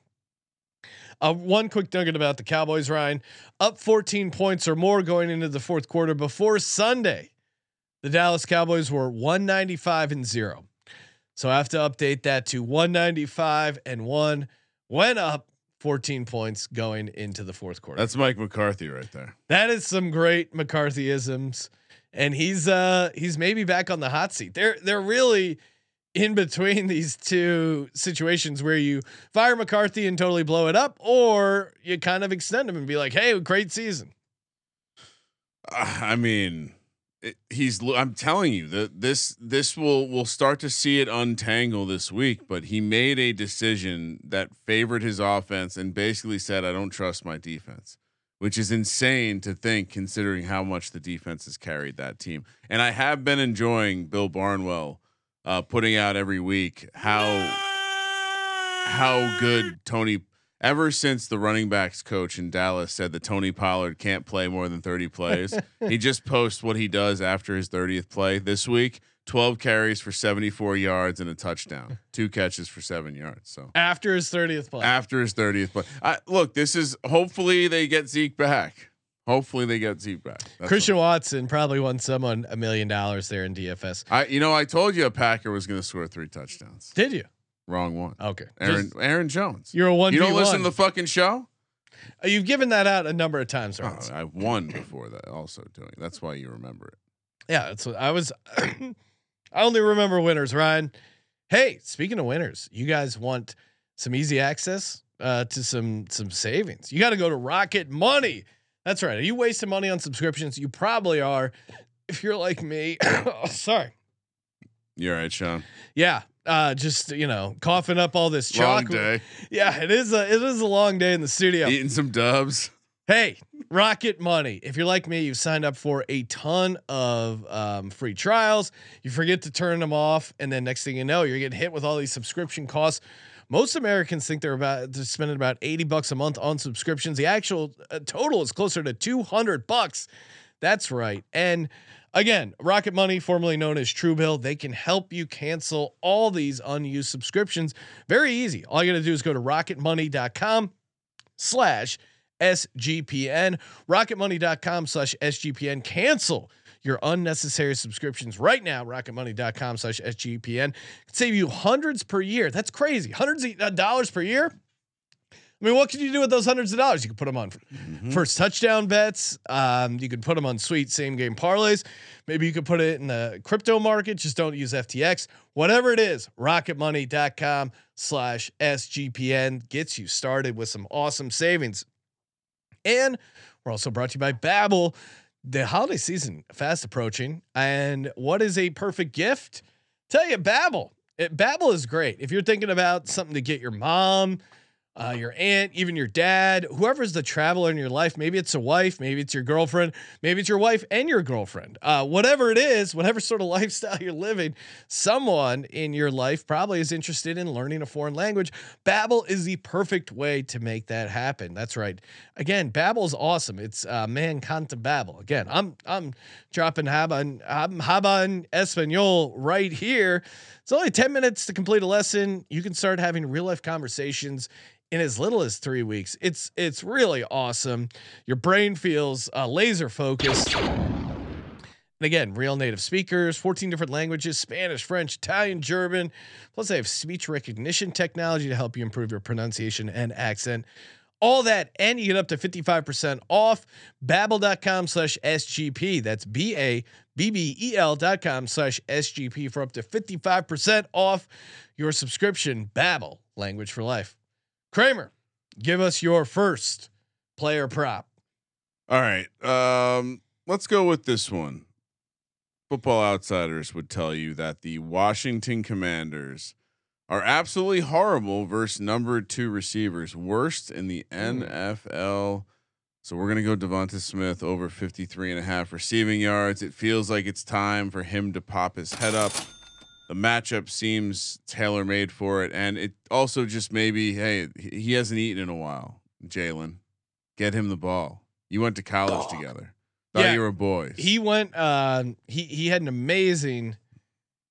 Uh, one quick nugget about the Cowboys, Ryan, up 14 points or more going into the fourth quarter before Sunday. The Dallas Cowboys were 195 and zero. So I have to update that to 195 and one. Went up 14 points going into the fourth quarter. That's Mike McCarthy right there. That is some great McCarthyisms, and he's uh he's maybe back on the hot seat. They're they're really in between these two situations where you fire McCarthy and totally blow it up, or you kind of extend him and be like, "Hey, great season." Uh, I mean, he's. I'm telling you that this this will will start to see it untangle this week. But he made a decision that favored his offense and basically said, "I don't trust my defense," which is insane to think considering how much the defense has carried that team. And I have been enjoying Bill Barnwell uh, putting out every week how how good Tony. Ever since the running backs coach in Dallas said that Tony Pollard can't play more than 30 plays, he just posts what he does after his 30th play this week 12 carries for 74 yards and a touchdown, two catches for seven yards. So After his 30th play, after his 30th play, I, look, this is hopefully they get Zeke back. Hopefully they get Zeke back. That's Christian. Watson probably won someone a million dollars there in DFS. I, you know, I told you a Packer was going to score three touchdowns. Did you? Wrong one. Okay, Aaron Just- Aaron Jones. you're a one. You don't listen to the fucking show? Uh, You've given that out a number of times, Oh, right? I won before that. Also doing. That's why you remember it. Yeah, that's what I was. I only remember winners, Ryan. Hey, speaking of winners, you guys want some easy access uh, to some some savings? You got to go to Rocket Money. That's right. Are you wasting money on subscriptions? You probably are. If you're like me, oh, sorry. You're right, Sean. Yeah, uh, just you know, coughing up all this chocolate. Yeah, it is a it is a long day in the studio. Eating some dubs. Hey, Rocket Money. If you're like me, you've signed up for a ton of um, free trials. You forget to turn them off, and then next thing you know, you're getting hit with all these subscription costs. Most Americans think they're about they're spending about 80 bucks a month on subscriptions. The actual uh, total is closer to 200 bucks. That's right. And again, Rocket Money, formerly known as Truebill, they can help you cancel all these unused subscriptions. Very easy. All you got to do is go to rocketmoney.com slash SGPN. Rocketmoney.com slash SGPN. Cancel your unnecessary subscriptions right now. Rocketmoney.com slash SGPN. Save you hundreds per year. That's crazy. Hundreds of dollars per year. I mean, what could you do with those hundreds of dollars? You could put them on first touchdown bets. Um, you could put them on sweet same game parlays. Maybe you could put it in the crypto market. Just don't use FTX. Whatever it is, rocketmoney.com slash SGPN gets you started with some awesome savings. And we're also brought to you by Babbel. The holiday season fast approaching, and what is a perfect gift? Tell you, Babbel. It, Babbel is great. If you're thinking about something to get your mom, uh, your aunt, even your dad, whoever's the traveler in your life, maybe it's a wife, maybe it's your girlfriend, maybe it's your wife and your girlfriend. Uh, whatever it is, whatever sort of lifestyle you're living, someone in your life probably is interested in learning a foreign language. Babbel is the perfect way to make that happen. That's right. Again, Babbel is awesome. It's uh, man canta Babbel. Again, I'm I'm dropping Haban I'm Haban Espanol right here. It's only 10 minutes to complete a lesson. You can start having real life conversations in as little as three weeks. It's it's really awesome. Your brain feels uh, laser focused. And again, real native speakers, 14 different languages Spanish, French, Italian, German. Plus, they have speech recognition technology to help you improve your pronunciation and accent. All that and you get up to 55% off babbel.com slash SGP. That's B A B B E L dot com slash SGP for up to 55% off your subscription. Babbel, language for life. Kramer, give us your first player prop. All right. Um, let's go with this one. Football outsiders would tell you that the Washington Commanders are absolutely horrible versus number two receivers, worst in the NFL. So we're gonna go Devonta Smith over 53 and a half receiving yards. It feels like it's time for him to pop his head up. The matchup seems tailor made for it, and it also just maybe hey he hasn't eaten in a while. Jalen, get him the ball. You went to college together. Thought Yeah. you were boys. He went. Uh, he he had an amazing.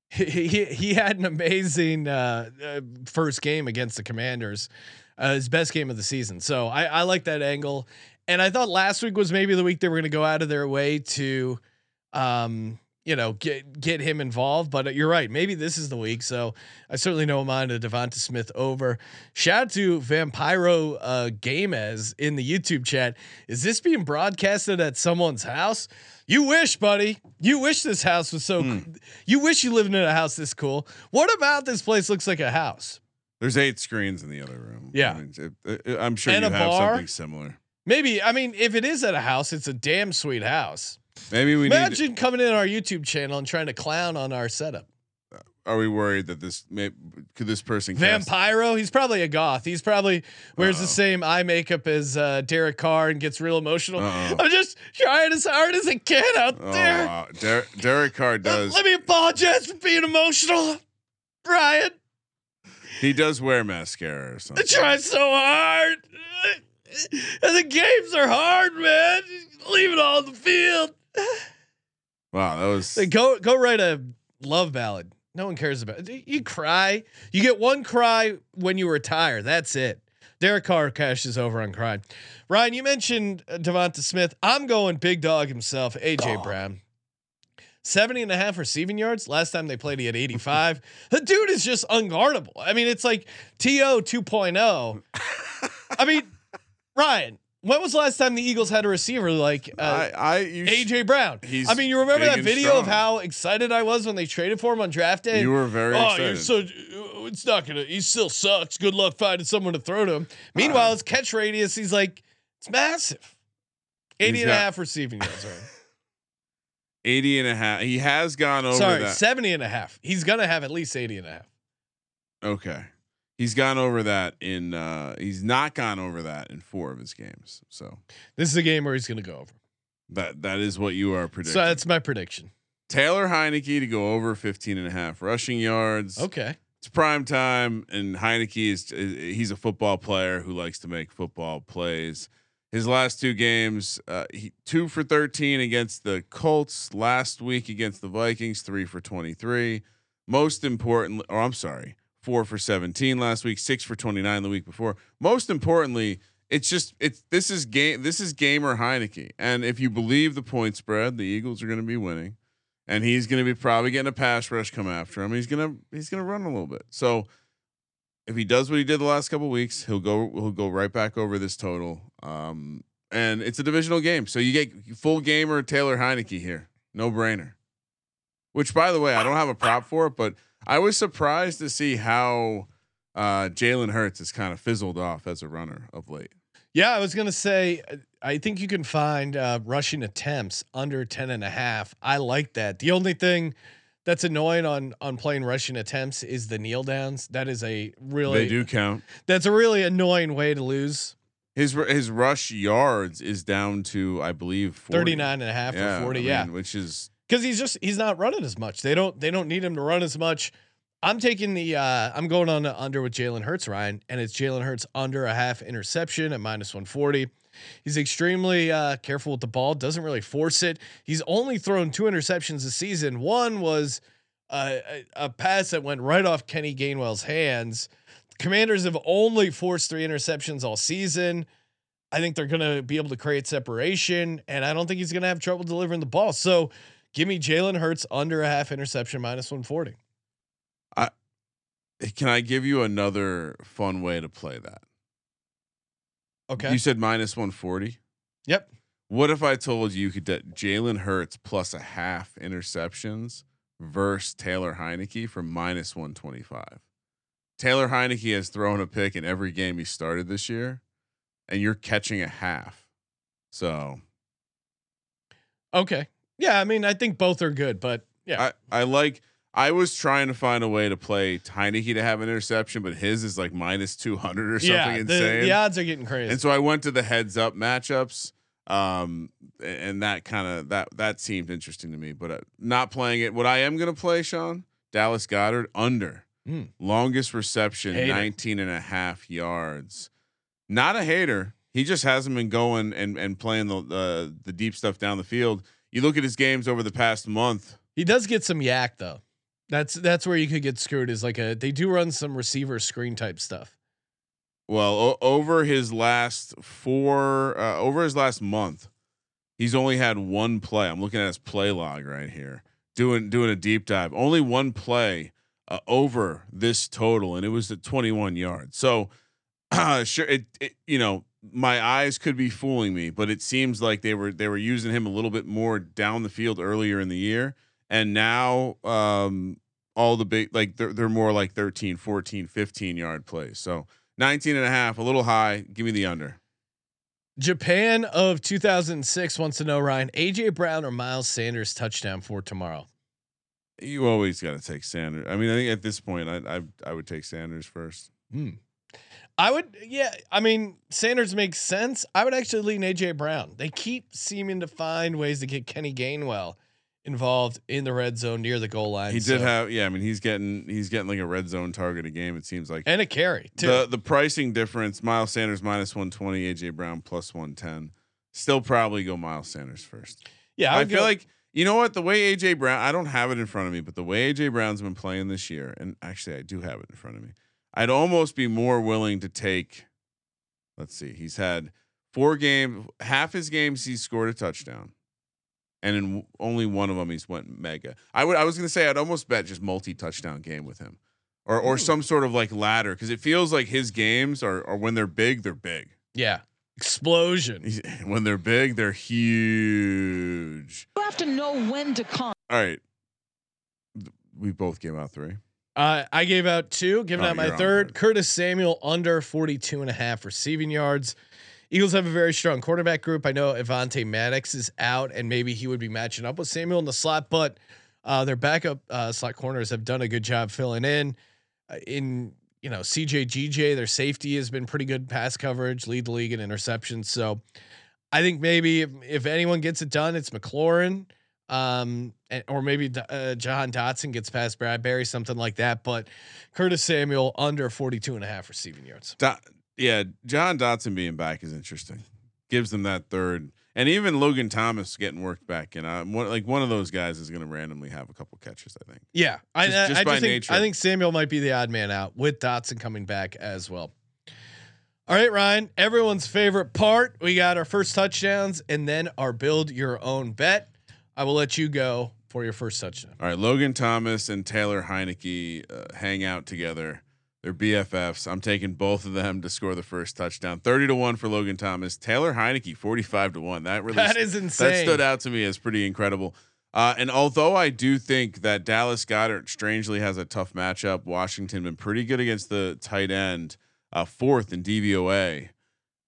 He he, he had an amazing uh, uh, first game against the Commanders, uh, his best game of the season. So I I like that angle, and I thought last week was maybe the week they were going to go out of their way to, um, you know, get get him involved. But you're right. Maybe this is the week. So I certainly don't mind a Devonta Smith over. Shout out to Vampiro uh, Gamez in the YouTube chat. Is this being broadcasted at someone's house? You wish, buddy. You wish this house was so. You wish you lived in a house this cool. What about this place looks like a house? There's eight screens in the other room. Yeah. I mean, I'm sure And you have bar? something similar. Maybe. I mean, if it is at a house, it's a damn sweet house. Maybe we need. Imagine coming in our YouTube channel and trying to clown on our setup. Are we worried that this may could this person Vampiro, he's probably a goth. He's probably wears the same eye makeup as uh, Derek Carr and gets real emotional. Uh-oh. I'm just trying as hard as I can out Oh, there. wow. Der- Derek Carr does. Let me apologize for being emotional, Brian. he does wear mascara or something I try so hard. And the games are hard, man. Leave it all on the field. Wow, that was. Go go write a love ballad. No one cares about it. You cry. You get one cry when you retire. That's it. Derek Carr cashes over on crying. Ryan, you mentioned uh, Devonta Smith. I'm going big dog himself, AJ Brown. 70 and a half receiving yards. Last time they played, he had 85. the dude is just unguardable. I mean, it's like TO 2.0. I mean, Ryan, when was the last time the Eagles had a receiver like uh, I, I AJ Brown. He's I mean, you remember that video of how excited I was when they traded for him on draft day? You were very oh, excited. you're so. It's not gonna. He still sucks. Good luck finding someone to throw to him. Meanwhile, his catch radius, he's like, it's massive. 80 He's and a half receiving yards. Right? 80 and a half. He has gone over Sorry, that. 70 and a half. He's gonna have at least 80 and a half. Okay. He's gone over that in uh he's not gone over that in four of his games. So This is a game where he's gonna go over. that that is what you are predicting. So that's my prediction. Taylor Heinicke to go over 15 and a half rushing yards. Okay. It's prime time and Heinicke is he's a football player who likes to make football plays. His last two games, uh, he, two for 13 against the Colts. Last week against the Vikings, three for 23. Most importantly, or I'm sorry, four for 17 last week, six for 29 the week before. Most importantly, it's just it's this is game this is gamer Heinicke, and if you believe the point spread, the Eagles are going to be winning, and he's going to be probably getting a pass rush come after him. He's gonna he's gonna run a little bit. So if he does what he did the last couple weeks, he'll go he'll go right back over this total. Um, and it's a divisional game, so you get full gamer Taylor Heinicke here, no brainer. Which, by the way, I don't have a prop for it, but I was surprised to see how uh, Jalen Hurts has kind of fizzled off as a runner of late. Yeah, I was gonna say I think you can find uh, rushing attempts under 10 and a half. I like that. The only thing that's annoying on on playing rushing attempts is the kneel downs. That is a really They do count. that's a really annoying way to lose. His his rush yards is down to I believe 40. 39 and a half Yeah, or 40. I yeah. mean, which is Cuz he's just he's not running as much. They don't they don't need him to run as much. I'm taking the uh I'm going on the under with Jalen Hurts, Ryan, and it's Jalen Hurts under a half interception at minus 140. He's extremely uh, careful with the ball, doesn't really force it. He's only thrown two interceptions this season. One was uh, a, a pass that went right off Kenny Gainwell's hands. Commanders have only forced three interceptions all season. I think they're going to be able to create separation, and I don't think he's going to have trouble delivering the ball. So give me Jalen Hurts under a half interception minus 140. I eh, can I give you another fun way to play that? Okay. You said minus 140. yep. What if I told you you could get Jalen Hurts plus a half interceptions versus Taylor Heinicke for minus 125? Taylor Heinicke has thrown a pick in every game he started this year, and you're catching a half. So Okay. Yeah. I mean, I think both are good, but yeah. I, I like. I was trying to find a way to play Heinicke to have an interception, but his is like minus 200 or something yeah. The, insane. the odds are getting crazy. And so I went to the heads up matchups. Um, and that kind of that that seemed interesting to me, but uh, not playing it. What I am going to play, Sean Dallas Goedert under Mm. longest reception, Hater. 19 and a half yards. Not a hater. He just hasn't been going and and playing the uh, the deep stuff down the field. You look at his games over the past month. he does get some YAC though. That's that's where you could get screwed. Is like a they do run some receiver screen type stuff. Well, o- over his last four, uh, over his last month, he's only had one play. I'm looking at his play log right here, doing doing a deep dive. Only one play uh, over this total, and it was at 21 yards. So, uh, sure, it, it you know my eyes could be fooling me, but it seems like they were they were using him a little bit more down the field earlier in the year, and now um, all the big like they're they're more like 13, 14, 15 yard plays. So. 19 and a half, a little high. Give me the under. Japan of 2006 wants to know Ryan AJ Brown or Miles Sanders touchdown for tomorrow. You always got to take Sanders. I mean, I think at this point, I I, I would take Sanders first. Hmm. I would, yeah. I mean, Sanders makes sense. I would actually lean AJ Brown. They keep seeming to find ways to get Kenny Gainwell involved in the red zone near the goal line. He did have, yeah. I mean, he's getting he's getting like a red zone target a game. It seems like and a carry too. the the pricing difference. Miles Sanders minus one twenty, AJ Brown plus one ten. Still probably go Miles Sanders first. yeah, I, would feel go- like you know what the way AJ Brown. I don't have it in front of me, but the way AJ Brown's been playing this year, and actually I do have it in front of me. I'd almost be more willing to take. Let's see. He's had four games. Half his games he's scored a touchdown, and in only one of them he's went mega. I would. I was gonna say I'd almost bet just multi touchdown game with him, or or some sort of like ladder because it feels like his games are, are when they're big, they're big. yeah, explosion. When they're big, they're huge. You have to know when to come. All right. We both gave out three. Uh, I gave out two, giving Oh, out my third. Curtis Samuel under 42 and a half receiving yards. Eagles have a very strong quarterback group. I know Avonte Maddox is out, and maybe he would be matching up with Samuel in the slot, but uh, their backup uh, slot corners have done a good job filling in. Uh, in you know CJ GJ, their safety has been pretty good pass coverage, lead the league in interceptions. So I think maybe if, if anyone gets it done, it's McLaurin um, and, or maybe uh, Jahan Dotson gets past Bradberry, something like that. But Curtis Samuel under 42 and a half receiving yards. Do- yeah, Jahan Dotson being back is interesting. Gives them that third, and even Logan Thomas getting worked back in. Uh, one, like one of those guys is going to randomly have a couple catches. I think. Yeah, I, Just- I, just I by think nature. I think Samuel might be the odd man out with Dotson coming back as well. All right, Ryan. Everyone's favorite part. We got our first touchdowns and then our build your own bet. I will let you go for your first touchdown. All right, Logan Thomas and Taylor Heinicke uh, hang out together. They're BFFs. I'm taking both of them to score the first touchdown. Thirty to one for Logan Thomas. Taylor Heinicke, forty-five to one. That really That is insane. That stood out to me as pretty incredible. Uh, and although I do think that Dallas Goedert strangely has a tough matchup, Washington been pretty good against the tight end, uh, fourth in DVOA.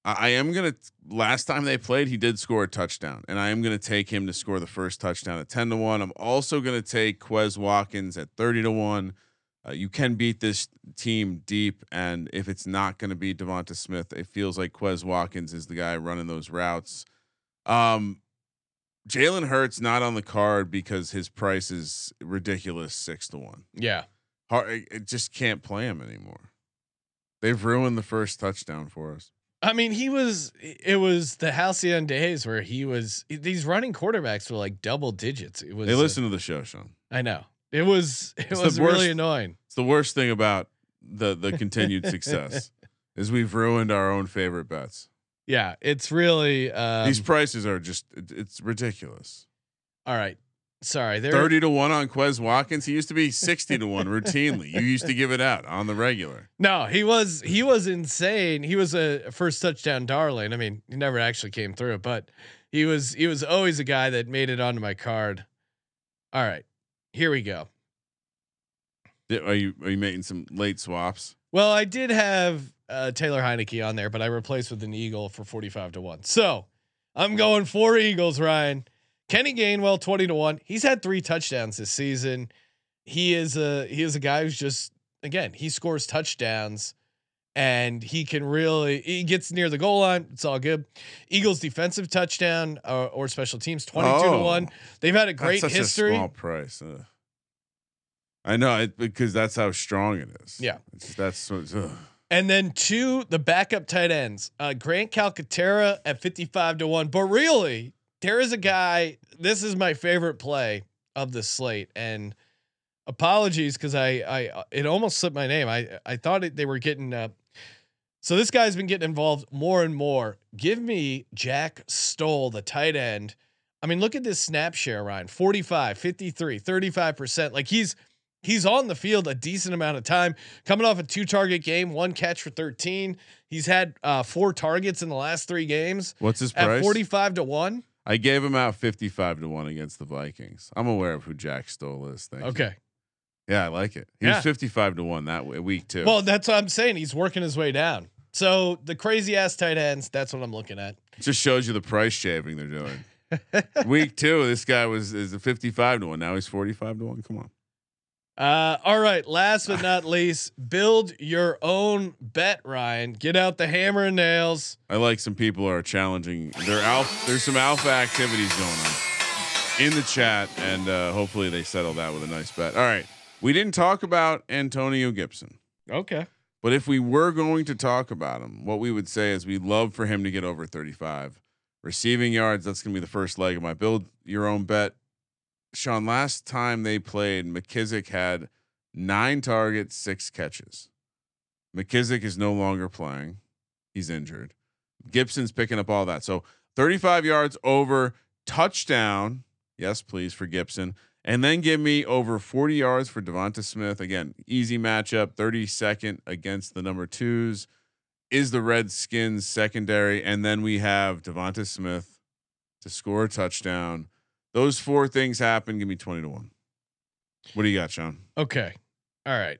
I, I am gonna. Last time they played, he did score a touchdown, and I am gonna take him to score the first touchdown at ten to one. I'm also gonna take Quez Watkins at thirty to one. Uh, you can beat this team deep, and if it's not going to be Devonta Smith, it feels like Quez Watkins is the guy running those routes. Um, Jalen Hurts not on the card because his price is ridiculous, six to one. Yeah. Hard, it just can't play him anymore. They've ruined the first touchdown for us. I mean, he was. It was the halcyon days where he was. These running quarterbacks were like double digits. It was. They listen to the show, Sean. I know. It was. It It's was really annoying. It's the worst thing about the the continued success is we've ruined our own favorite bets. Yeah, it's really. Um, These prices are just it- it's ridiculous. all right. Sorry, they're Thirty to one on Quez Watkins. He used to be sixty to one routinely. You used to give it out on the regular. No, he was he was insane. He was a first touchdown darling. I mean, he never actually came through, but he was he was always a guy that made it onto my card. All right, here we go. Are you are you making some late swaps? Well, I did have uh, Taylor Heinicke on there, but I replaced with an Eagle for forty five to one. So I'm going four Eagles. Ryan Kenny Gainwell twenty to one. He's had three touchdowns this season. He is a he is a guy who's just again he scores touchdowns and he can really he gets near the goal line. It's all good. Eagles defensive touchdown uh, or special teams twenty two to Oh. one. They've had a great history. A small price. Ugh. I know it because that's how strong it is. Yeah. It's, that's ugh. And then two, the backup tight ends, uh, Grant Calcaterra at 55 to 1. But really, there is a guy, this is my favorite play of the slate. And apologies because I, I, it almost slipped my name. I, I thought it, they were getting, uh, so this guy's been getting involved more and more. Give me Jack Stoll, the tight end. I mean, look at this snap share, Ryan 45, 53, 35%. Like he's, he's on the field a decent amount of time coming off a two target game, one catch for 13. He's had uh, four targets in the last three games What's his at price? 45 to 1. I gave him out fifty-five to one against the Vikings. I'm aware of who Jack Stoll is. Thank you. Okay. Yeah, I like it. He Yeah. was fifty-five to one that week too. Well, that's what I'm saying. He's working his way down. So the crazy ass tight ends, that's what I'm looking at. It just shows you the price shaving they're doing. week two, this guy was is a fifty-five to one. Now he's forty-five to one. Come on. Uh, all right. Last but not least, build your own bet, Ryan. Get out the hammer and nails. I like some people are challenging. There alpha, there's some alpha activities going on in the chat, and uh, hopefully they settle that with a nice bet. All right, we didn't talk about Antonio Gibson, Okay. but if we were going to talk about him, what we would say is we'd love for him to get over 35 receiving yards. That's going to be the first leg of my build your own bet. Sean, last time they played, McKissic had nine targets, six catches. McKissic is no longer playing. He's injured. Gibson's picking up all that. So 35 yards over touchdown. Yes, please for Gibson. And then give me over 40 yards for Devonta Smith. Again, easy matchup, 32nd against the number twos. Is the Redskins secondary. And then we have Devonta Smith to score a touchdown. Those four things happen. Give me 20 to 1. What do you got, Sean? Okay. All right.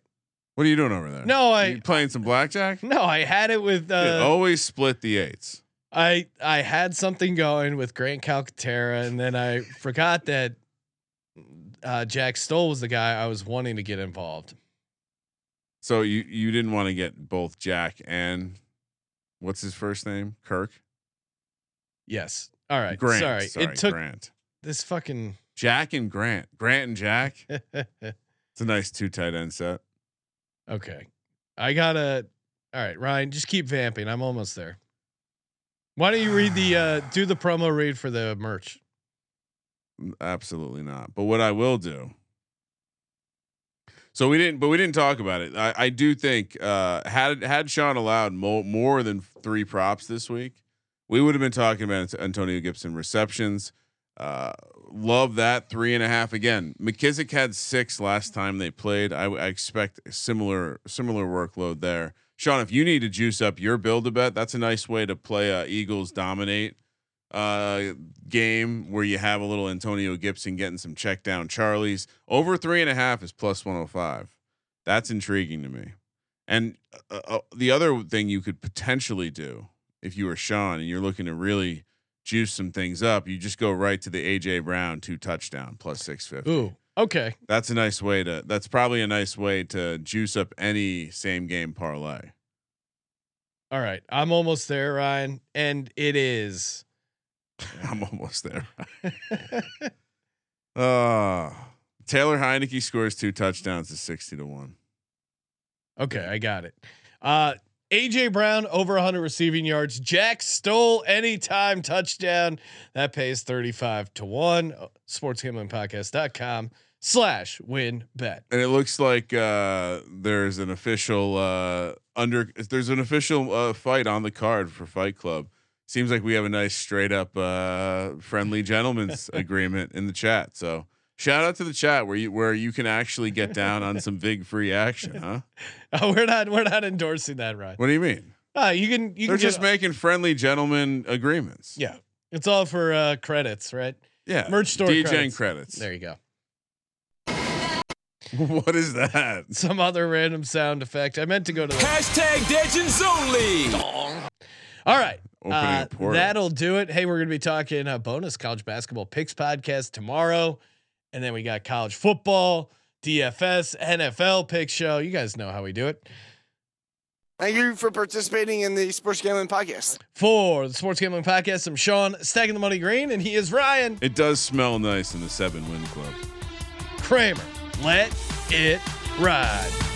What are you doing over there? No, I- you playing some blackjack? No, I had it with uh, always split the eights. I I had something going with Grant Calcaterra, and then I forgot that uh, Jack Stoll was the guy I was wanting to get involved. So you you didn't want to get both Jack and what's his first name? Kirk. Yes. All right. Grant. Sorry. Sorry, It took Grant. This fucking. Jack and Grant. Grant and Jack. It's a nice two tight end set. okay. I gotta. All right, Ryan. Just keep vamping. I'm almost there. Why don't you read the uh do the promo read for the merch? Absolutely not. But what I will do. So we didn't, but we didn't talk about it. I, I do think uh, had had Sean allowed more more than three props this week, we would have been talking about Antonio Gibson receptions. Uh, love that three and a half again. McKissic had six last time they played. I, I expect similar similar workload there. Sean, if you need to juice up your build a bet, that's a nice way to play a Eagles dominate uh, game where you have a little Antonio Gibson getting some check down Charlies. Over three and a half is plus 105. That's intriguing to me. And uh, uh, the other thing you could potentially do if you were Sean and you're looking to really juice some things up, you just go right to the AJ Brown two touchdown plus 650. Ooh. Okay. That's a nice way to. That's probably a nice way to juice up any same game parlay. All right. I'm almost there, Ryan, and it is. I'm almost there. Uh Taylor Heinicke scores two touchdowns to sixty to one. Okay, I got it. Uh AJ Brown over 100 receiving yards. Jack Stoll anytime touchdown. That pays 35 to 1. Sportsgamblingpodcast.com slash win bet. And it looks like uh, there's an official uh, under. There's an official uh, fight on the card for Fight Club. Seems like we have a nice straight up uh, friendly gentleman's agreement in the chat. So Shout out to the chat where you where you can actually get down on some big free action, huh? Oh, we're not we're not endorsing that, right? What do you mean? Uh, you can you They're can just get, making friendly gentlemen agreements. yeah. It's all for uh, credits, right? Yeah. Merch store DJing credits. credits. There you go. what is that? Some other random sound effect. I meant to go to the Hashtag Legends only. All right. Uh, that'll do it. Hey, we're going to be talking uh, bonus college basketball picks podcast tomorrow. And then we got college football, DFS, NFL pick show. You guys know how we do it. Thank you for participating in the Sports Gambling Podcast. For the Sports Gambling Podcast, I'm Sean, stacking the money green, and he is Ryan It does smell nice in the seven win club. Kramer. Let it ride.